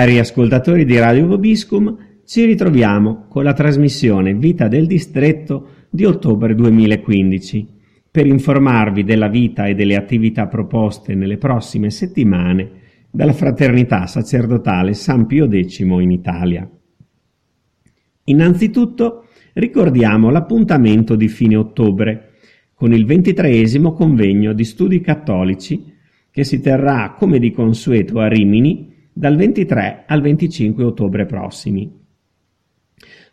Cari ascoltatori di Radio Vobiscum, ci ritroviamo con la trasmissione Vita del Distretto di ottobre 2015 per informarvi della vita e delle attività proposte nelle prossime settimane dalla Fraternità Sacerdotale San Pio X in Italia. Innanzitutto ricordiamo l'appuntamento di fine ottobre con il ventitreesimo convegno di studi cattolici che si terrà come di consueto a Rimini dal 23 al 25 ottobre prossimi.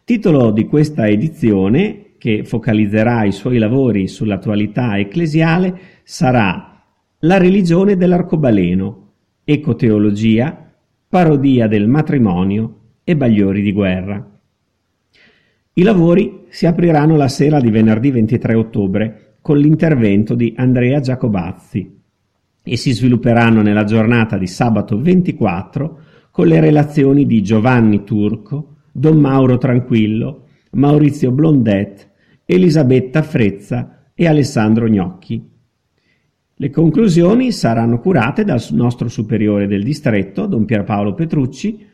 Titolo di questa edizione, che focalizzerà i suoi lavori sull'attualità ecclesiale, sarà La religione dell'arcobaleno, ecoteologia, parodia del matrimonio e bagliori di guerra. I lavori si apriranno la sera di venerdì 23 ottobre con l'intervento di Andrea Giacobazzi e si svilupperanno nella giornata di sabato 24 con le relazioni di Giovanni Turco, Don Mauro Tranquillo, Maurizio Blondet, Elisabetta Frezza e Alessandro Gnocchi. Le conclusioni saranno curate dal nostro superiore del distretto, Don Pierpaolo Petrucci,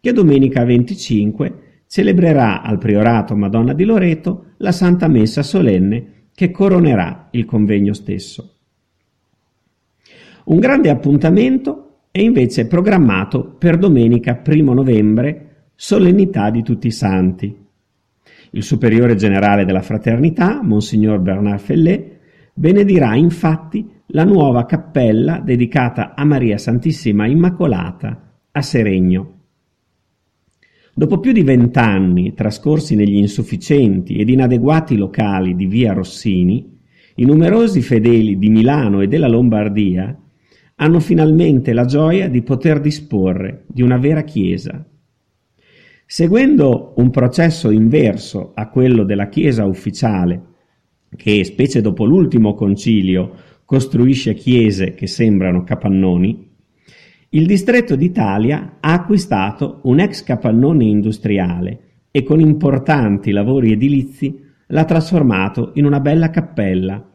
che domenica 25 celebrerà al Priorato Madonna di Loreto la Santa Messa solenne che coronerà il convegno stesso. Un grande appuntamento è invece programmato per domenica 1 novembre, solennità di tutti i santi. Il superiore generale della fraternità, Monsignor Bernard Fellet, benedirà infatti la nuova cappella dedicata a Maria Santissima Immacolata a Seregno. Dopo più di vent'anni trascorsi negli insufficienti ed inadeguati locali di via Rossini, i numerosi fedeli di Milano e della Lombardia hanno finalmente la gioia di poter disporre di una vera Chiesa. Seguendo un processo inverso a quello della Chiesa ufficiale, che, specie dopo l'ultimo concilio, costruisce chiese che sembrano capannoni, il distretto d'Italia ha acquistato un ex capannone industriale e con importanti lavori edilizi l'ha trasformato in una bella cappella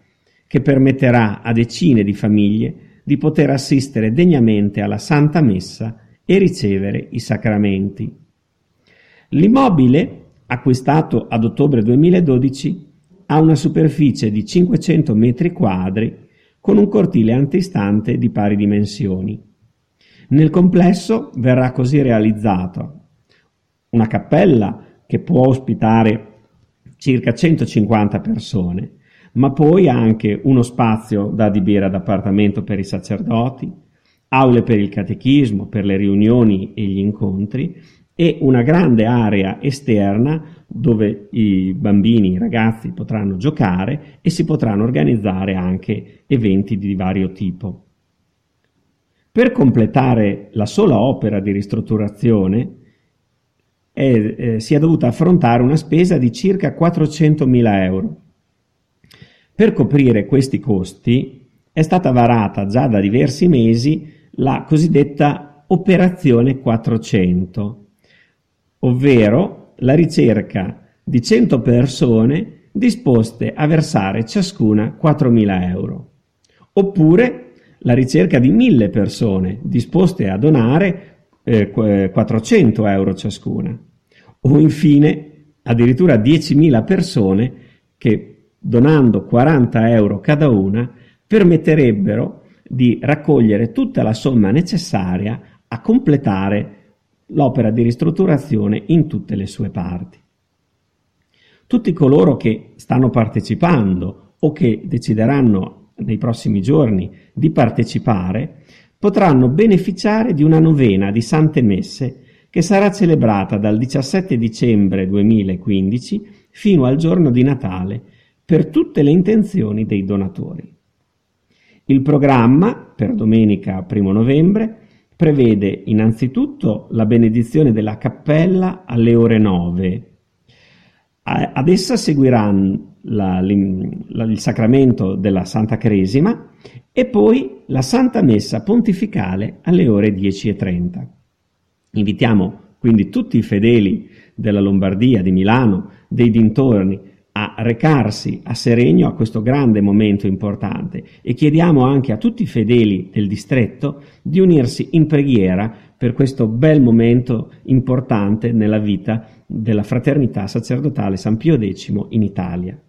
che permetterà a decine di famiglie di poter assistere degnamente alla Santa Messa e ricevere i sacramenti. L'immobile, acquistato ad ottobre 2012, ha una superficie di 500 metri quadri con un cortile antistante di pari dimensioni. Nel complesso verrà così realizzata una cappella che può ospitare circa 150 persone, ma poi anche uno spazio da adibire ad appartamento per i sacerdoti, aule per il catechismo, per le riunioni e gli incontri e una grande area esterna dove i bambini, i ragazzi potranno giocare e si potranno organizzare anche eventi di vario tipo. Per completare la sola opera di ristrutturazione è, eh, si è dovuta affrontare una spesa di circa 400.000 euro per coprire questi costi è stata varata già da diversi mesi la cosiddetta Operazione 400, ovvero la ricerca di 100 persone disposte a versare ciascuna 4.000 euro, oppure la ricerca di 1.000 persone disposte a donare eh, 400 euro ciascuna, o infine addirittura 10.000 persone che donando 40 euro cada una, permetterebbero di raccogliere tutta la somma necessaria a completare l'opera di ristrutturazione in tutte le sue parti. Tutti coloro che stanno partecipando o che decideranno nei prossimi giorni di partecipare potranno beneficiare di una novena di Sante Messe che sarà celebrata dal 17 dicembre 2015 fino al giorno di Natale per tutte le intenzioni dei donatori. Il programma, per domenica 1 novembre, prevede innanzitutto la benedizione della cappella alle ore 9. Ad essa seguiranno la, la, il sacramento della Santa Cresima e poi la Santa Messa pontificale alle ore 10.30. Invitiamo quindi tutti i fedeli della Lombardia, di Milano, dei dintorni, a recarsi a Seregno a questo grande momento importante e chiediamo anche a tutti i fedeli del distretto di unirsi in preghiera per questo bel momento importante nella vita della fraternità sacerdotale San Pio X in Italia.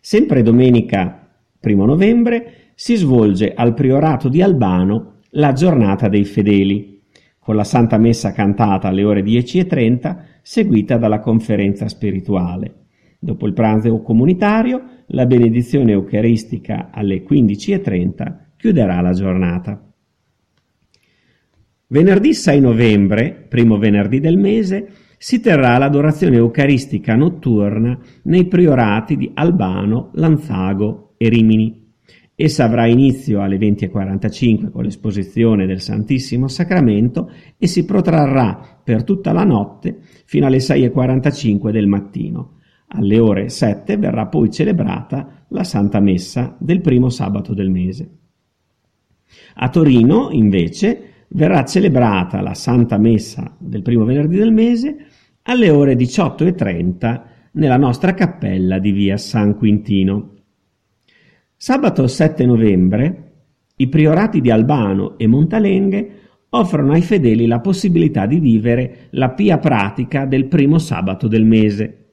Sempre domenica 1 novembre si svolge al priorato di Albano la giornata dei fedeli, con la Santa Messa cantata alle ore 10.30, seguita dalla conferenza spirituale. Dopo il pranzo comunitario, la benedizione eucaristica alle 15.30 chiuderà la giornata. Venerdì 6 novembre, primo venerdì del mese, si terrà l'adorazione eucaristica notturna nei priorati di Albano, Lanzago e Rimini. Essa avrà inizio alle 20.45 con l'esposizione del Santissimo Sacramento e si protrarrà per tutta la notte fino alle 6.45 del mattino. Alle ore 7 verrà poi celebrata la Santa Messa del primo sabato del mese. A Torino, invece, verrà celebrata la Santa Messa del primo venerdì del mese alle ore 18.30 nella nostra cappella di via San Quintino. Sabato 7 novembre i priorati di Albano e Montalenghe offrono ai fedeli la possibilità di vivere la pia pratica del primo sabato del mese.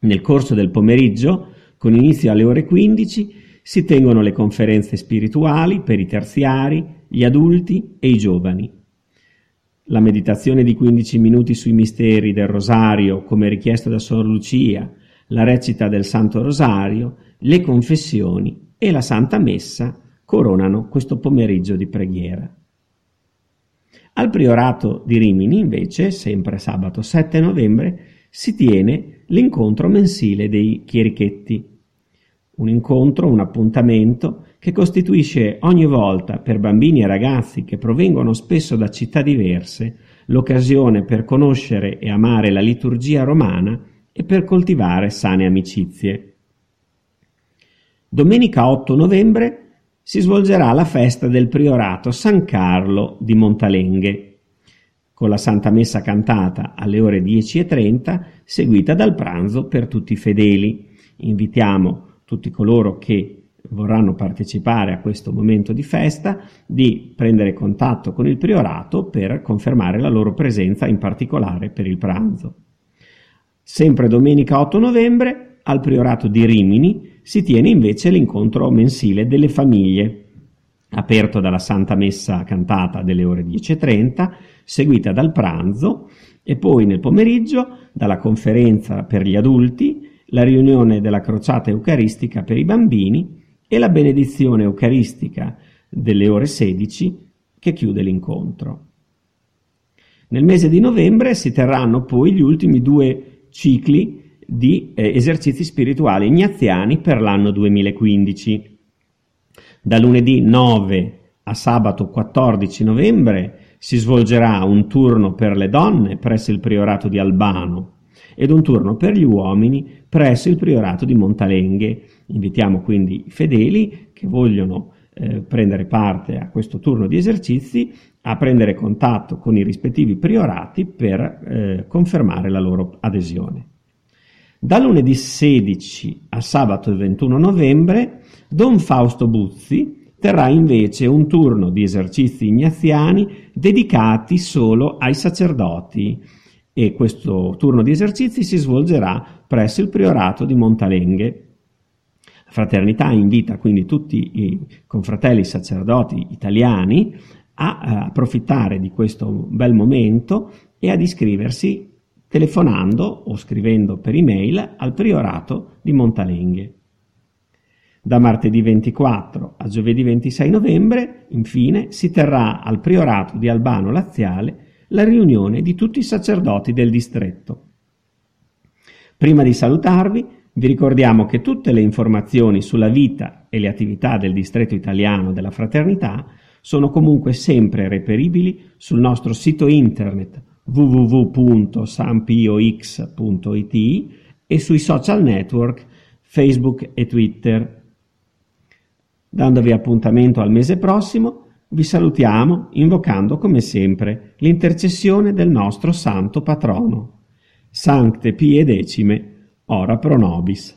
Nel corso del pomeriggio, con inizio alle ore 15, si tengono le conferenze spirituali per i terziari, gli adulti e i giovani. La meditazione di 15 minuti sui misteri del rosario, come richiesto da Sor Lucia, la recita del Santo Rosario, le confessioni e la Santa Messa coronano questo pomeriggio di preghiera. Al priorato di Rimini, invece, sempre sabato 7 novembre, si tiene l'incontro mensile dei chierichetti, un incontro, un appuntamento che costituisce ogni volta per bambini e ragazzi che provengono spesso da città diverse l'occasione per conoscere e amare la liturgia romana e per coltivare sane amicizie. Domenica 8 novembre si svolgerà la festa del priorato San Carlo di Montalenghe, con la Santa Messa cantata alle ore 10.30, seguita dal pranzo per tutti i fedeli. Invitiamo tutti coloro che vorranno partecipare a questo momento di festa di prendere contatto con il priorato per confermare la loro presenza in particolare per il pranzo. Sempre domenica 8 novembre al priorato di Rimini si tiene invece l'incontro mensile delle famiglie, aperto dalla Santa Messa cantata delle ore 10.30, seguita dal pranzo e poi nel pomeriggio dalla conferenza per gli adulti la riunione della crociata eucaristica per i bambini e la benedizione eucaristica delle ore 16 che chiude l'incontro. Nel mese di novembre si terranno poi gli ultimi due cicli di eh, esercizi spirituali ignaziani per l'anno 2015. Da lunedì 9 a sabato 14 novembre si svolgerà un turno per le donne presso il priorato di Albano ed un turno per gli uomini presso il priorato di Montalenghe. Invitiamo quindi i fedeli che vogliono eh, prendere parte a questo turno di esercizi a prendere contatto con i rispettivi priorati per eh, confermare la loro adesione. Da lunedì 16 a sabato 21 novembre, Don Fausto Buzzi terrà invece un turno di esercizi ignaziani dedicati solo ai sacerdoti e questo turno di esercizi si svolgerà presso il priorato di Montalenghe. La fraternità invita quindi tutti i confratelli sacerdoti italiani a eh, approfittare di questo bel momento e ad iscriversi telefonando o scrivendo per email al priorato di Montalenghe. Da martedì 24 a giovedì 26 novembre, infine, si terrà al priorato di Albano Laziale la riunione di tutti i sacerdoti del distretto. Prima di salutarvi, vi ricordiamo che tutte le informazioni sulla vita e le attività del distretto italiano della fraternità sono comunque sempre reperibili sul nostro sito internet www.sampiox.it e sui social network Facebook e Twitter. Dandovi appuntamento al mese prossimo, vi salutiamo invocando come sempre l'intercessione del nostro santo patrono. Sancte Pie Decime, ora pro nobis.